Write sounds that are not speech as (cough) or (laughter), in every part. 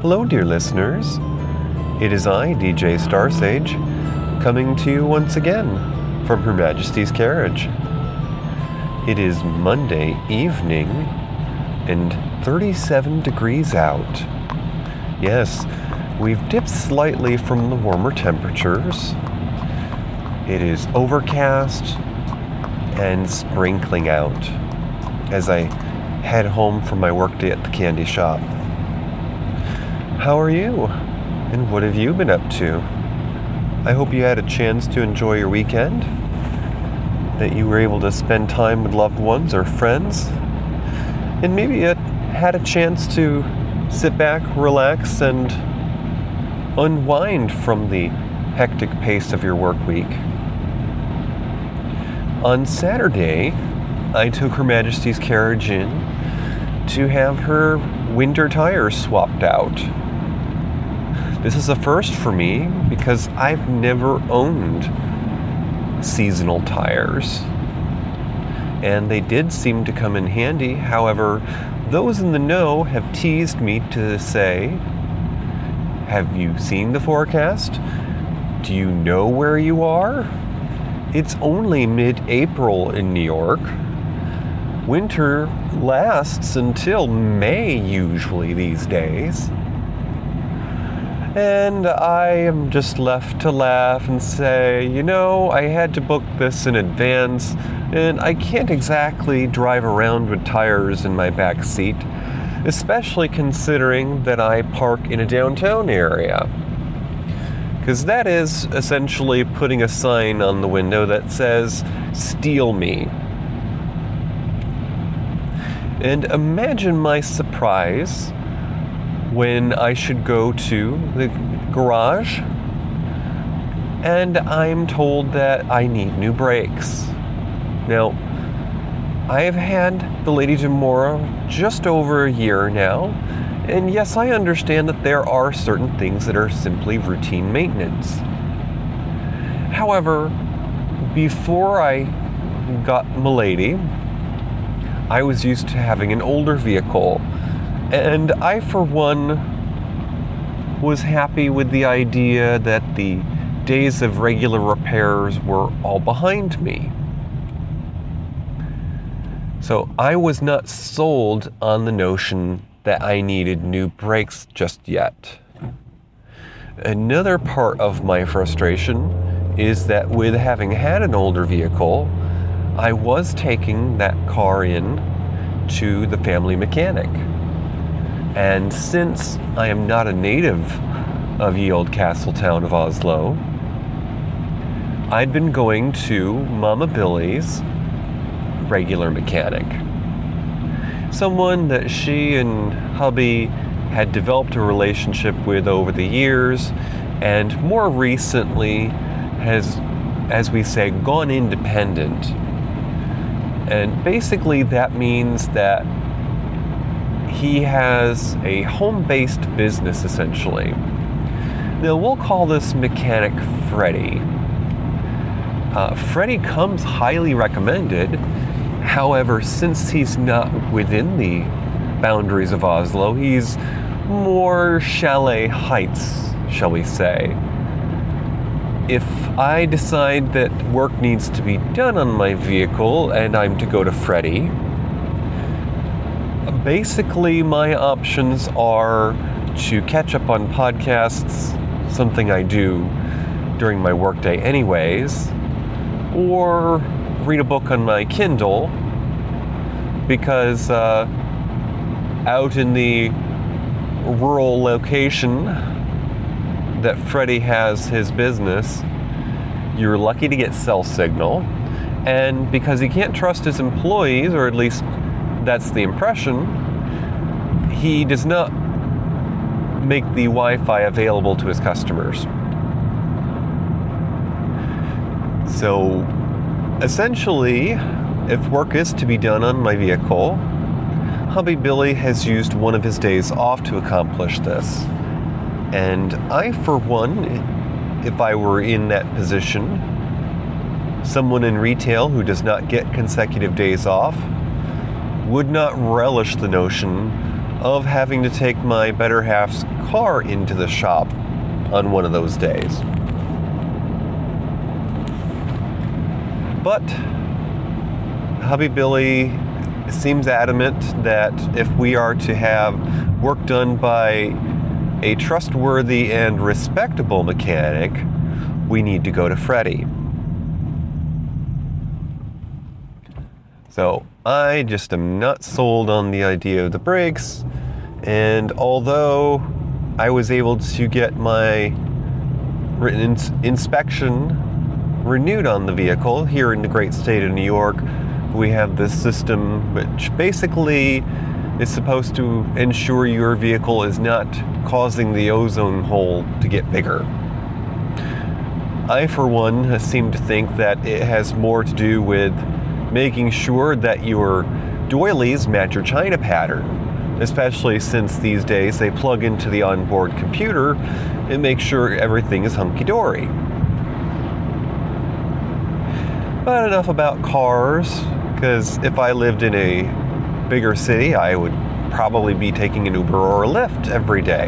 Hello, dear listeners. It is I, DJ Starsage, coming to you once again from Her Majesty's Carriage. It is Monday evening and 37 degrees out. Yes, we've dipped slightly from the warmer temperatures. It is overcast and sprinkling out as I head home from my workday at the candy shop. How are you? And what have you been up to? I hope you had a chance to enjoy your weekend, that you were able to spend time with loved ones or friends, and maybe you had a chance to sit back, relax, and unwind from the hectic pace of your work week. On Saturday, I took Her Majesty's carriage in to have her winter tires swapped out. This is a first for me because I've never owned seasonal tires. And they did seem to come in handy. However, those in the know have teased me to say, Have you seen the forecast? Do you know where you are? It's only mid April in New York winter lasts until May usually these days. And I am just left to laugh and say, you know, I had to book this in advance, and I can't exactly drive around with tires in my back seat, especially considering that I park in a downtown area. Because that is essentially putting a sign on the window that says, Steal me. And imagine my surprise when I should go to the garage and I'm told that I need new brakes. Now, I have had the Lady Demora just over a year now, and yes, I understand that there are certain things that are simply routine maintenance. However, before I got Milady, I was used to having an older vehicle. And I, for one, was happy with the idea that the days of regular repairs were all behind me. So I was not sold on the notion that I needed new brakes just yet. Another part of my frustration is that with having had an older vehicle, I was taking that car in to the family mechanic. And since I am not a native of ye old castle town of Oslo, I'd been going to Mama Billy's regular mechanic. Someone that she and hubby had developed a relationship with over the years, and more recently has, as we say, gone independent and basically, that means that he has a home based business essentially. Now, we'll call this mechanic Freddy. Uh, Freddie comes highly recommended. However, since he's not within the boundaries of Oslo, he's more chalet heights, shall we say if I decide that work needs to be done on my vehicle and I'm to go to Freddie, basically my options are to catch up on podcasts, something I do during my workday anyways, or read a book on my Kindle because uh, out in the rural location that Freddie has his business, you're lucky to get cell signal. And because he can't trust his employees, or at least that's the impression, he does not make the Wi Fi available to his customers. So essentially, if work is to be done on my vehicle, Hubby Billy has used one of his days off to accomplish this. And I, for one, if I were in that position, someone in retail who does not get consecutive days off, would not relish the notion of having to take my better half's car into the shop on one of those days. But hubby Billy seems adamant that if we are to have work done by a trustworthy and respectable mechanic, we need to go to Freddie. So I just am not sold on the idea of the brakes, and although I was able to get my written ins- inspection renewed on the vehicle here in the great state of New York, we have this system which basically is supposed to ensure your vehicle is not causing the ozone hole to get bigger. I, for one, seem to think that it has more to do with making sure that your doilies match your china pattern, especially since these days they plug into the onboard computer and make sure everything is hunky dory. But enough about cars, because if I lived in a bigger city, I would probably be taking an Uber or a Lyft every day.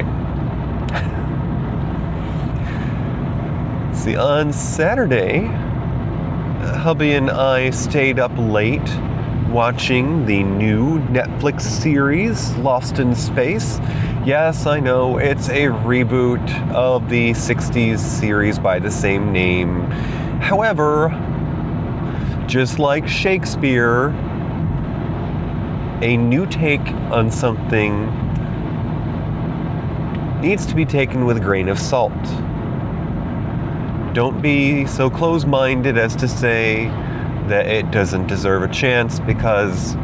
(laughs) See, on Saturday, hubby and I stayed up late watching the new Netflix series, Lost in Space. Yes, I know it's a reboot of the 60s series by the same name. However, just like Shakespeare, a new take on something needs to be taken with a grain of salt. Don't be so close minded as to say that it doesn't deserve a chance because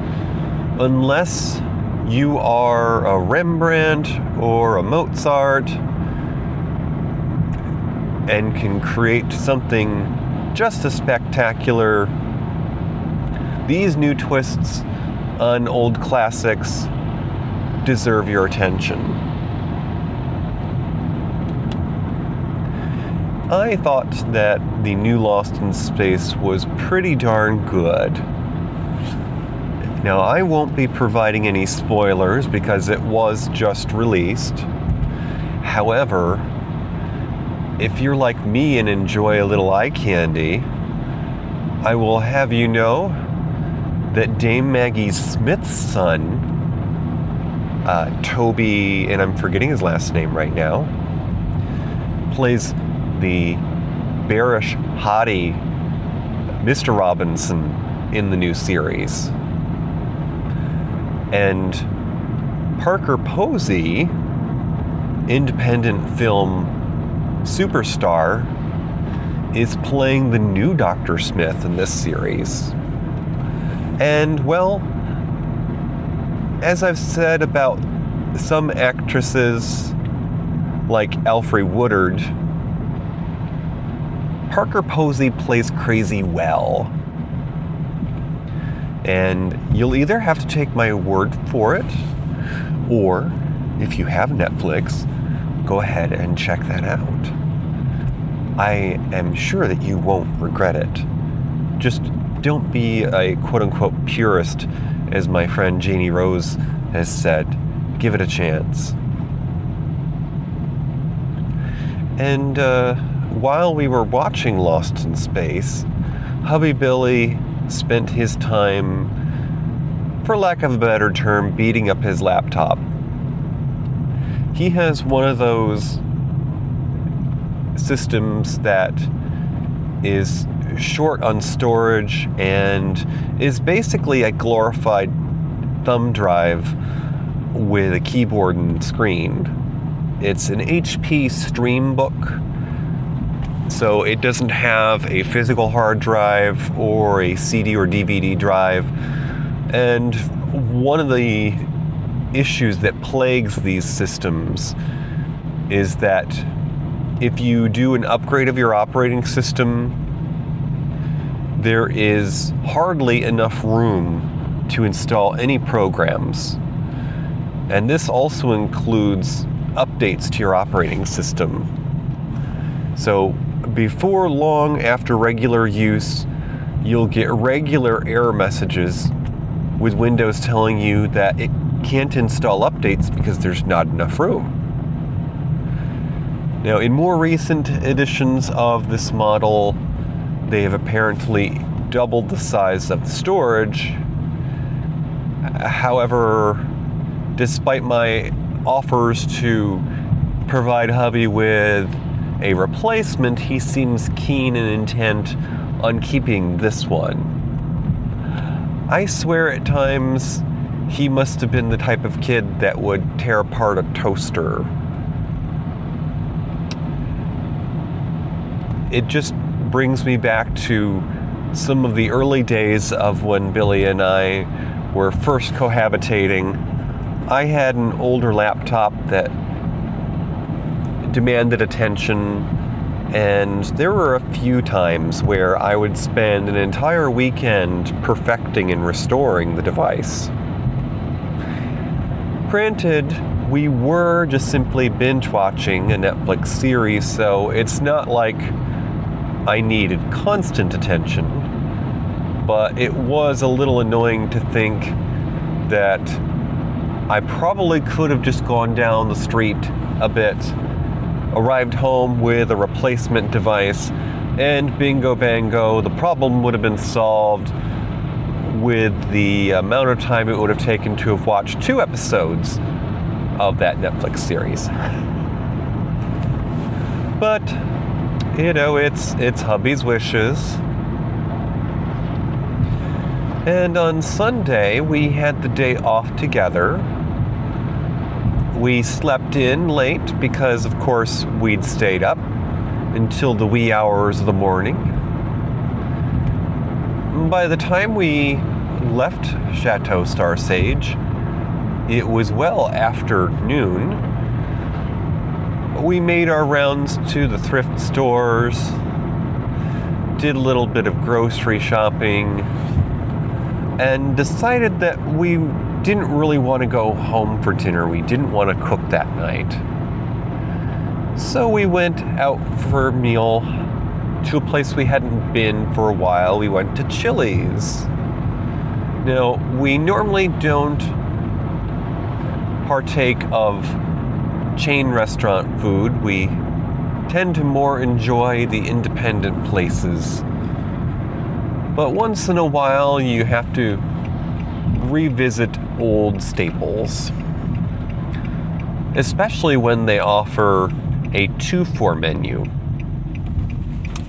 unless you are a Rembrandt or a Mozart and can create something just as spectacular, these new twists on old classics deserve your attention. I thought that the new Lost in Space was pretty darn good. Now, I won't be providing any spoilers because it was just released. However, if you're like me and enjoy a little eye candy, I will have you know that Dame Maggie Smith's son, uh, Toby, and I'm forgetting his last name right now, plays the bearish, haughty Mr. Robinson in the new series. And Parker Posey, independent film superstar, is playing the new Dr. Smith in this series. And, well, as I've said about some actresses like Alfre Woodard, Parker Posey plays crazy well. And you'll either have to take my word for it, or if you have Netflix, go ahead and check that out. I am sure that you won't regret it. Just don't be a quote unquote purist, as my friend Janie Rose has said. Give it a chance. And, uh, while we were watching Lost in Space, Hubby Billy spent his time, for lack of a better term, beating up his laptop. He has one of those systems that is short on storage and is basically a glorified thumb drive with a keyboard and screen. It's an HP Streambook so it doesn't have a physical hard drive or a CD or DVD drive. And one of the issues that plagues these systems is that if you do an upgrade of your operating system, there is hardly enough room to install any programs. And this also includes updates to your operating system. So before long after regular use, you'll get regular error messages with Windows telling you that it can't install updates because there's not enough room. Now, in more recent editions of this model, they have apparently doubled the size of the storage. However, despite my offers to provide hubby with a replacement, he seems keen and intent on keeping this one. I swear at times he must have been the type of kid that would tear apart a toaster. It just brings me back to some of the early days of when Billy and I were first cohabitating. I had an older laptop that demanded attention, and there were a few times where I would spend an entire weekend perfecting and restoring the device. Granted, we were just simply binge watching a Netflix series, so it's not like I needed constant attention, but it was a little annoying to think that I probably could have just gone down the street a bit, arrived home with a replacement device, and bingo bango, the problem would have been solved with the amount of time it would have taken to have watched two episodes of that Netflix series. (laughs) But you know, it's it's hubby's wishes. And on Sunday, we had the day off together. We slept in late because, of course, we'd stayed up until the wee hours of the morning. By the time we left Chateau Star Sage, it was well after noon we made our rounds to the thrift stores, did a little bit of grocery shopping, and decided that we didn't really want to go home for dinner. We didn't want to cook that night. So we went out for a meal to a place we hadn't been for a while. We went to Chili's. Now, we normally don't partake of chain restaurant food, we tend to more enjoy the independent places. But once in a while, you have to revisit old staples, especially when they offer a 2 for menu.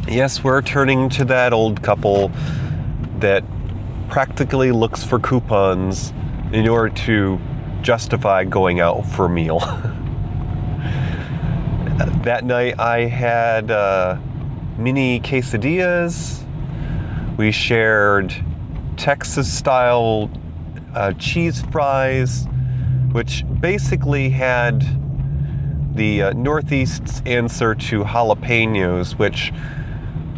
Yes, we're turning to that old couple that practically looks for coupons in order to justify going out for a meal. (laughs) that night I had uh, mini quesadillas. We shared Texas style uh, cheese fries, which basically had the uh, Northeast's answer to jalapenos, which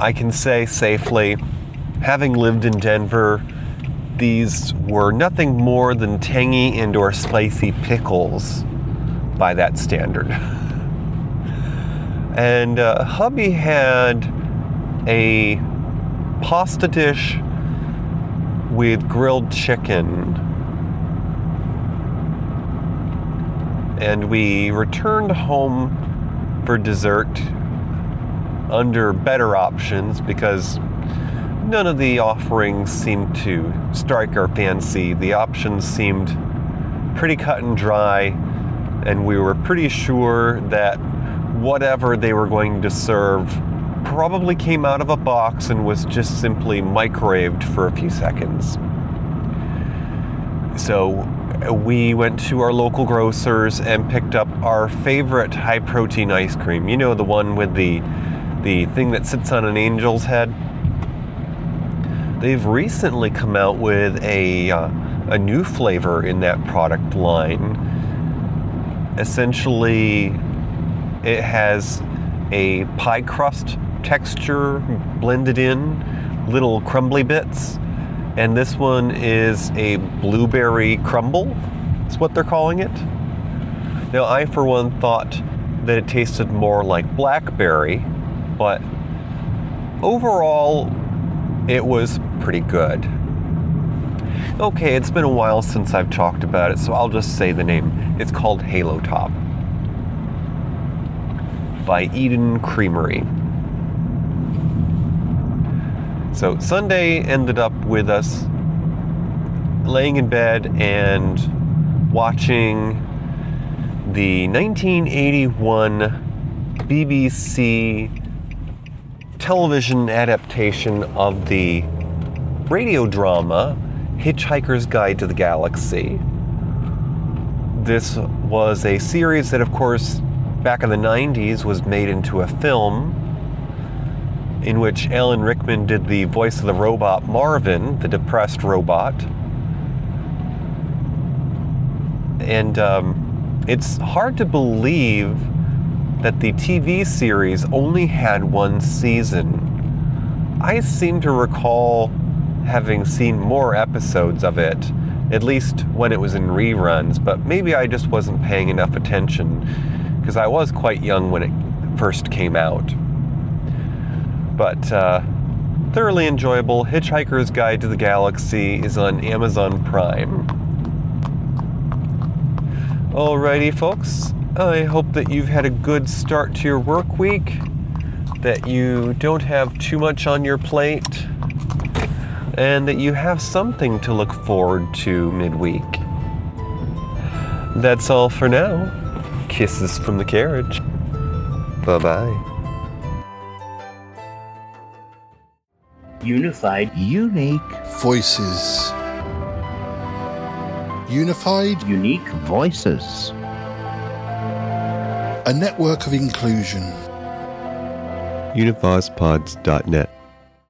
I can say safely, having lived in Denver, these were nothing more than tangy and or spicy pickles by that standard. (laughs) And uh, hubby had a pasta dish with grilled chicken. And we returned home for dessert under better options because none of the offerings seemed to strike our fancy. The options seemed pretty cut and dry, and we were pretty sure that whatever they were going to serve probably came out of a box and was just simply microwaved for a few seconds. So we went to our local grocers and picked up our favorite high protein ice cream. You know the one with the the thing that sits on an angel's head. They've recently come out with a uh, a new flavor in that product line. Essentially it has a pie crust texture blended in, little crumbly bits. And this one is a blueberry crumble, That's what they're calling it. Now, I, for one, thought that it tasted more like blackberry, but overall, it was pretty good. Okay, it's been a while since I've talked about it, so I'll just say the name. It's called Halo Top by Eden Creamery. So Sunday ended up with us laying in bed and watching the 1981 BBC television adaptation of the radio drama Hitchhiker's Guide to the Galaxy. This was a series that, of course, back in the 90s was made into a film in which Alan Rickman did the voice of the robot Marvin, the depressed robot. And um, it's hard to believe that the TV series only had one season. I seem to recall having seen more episodes of it, at least when it was in reruns, but maybe I just wasn't paying enough attention because I was quite young when it first came out. But uh, thoroughly enjoyable. Hitchhiker's Guide to the Galaxy is on Amazon Prime. Alrighty, folks. I hope that you've had a good start to your work week, that you don't have too much on your plate, and that you have something to look forward to midweek. That's all for now. Kisses from the carriage. Bye bye. Unified, Unique Voices. Unified, unique, voices. a network of inclusion. Univazpods.net.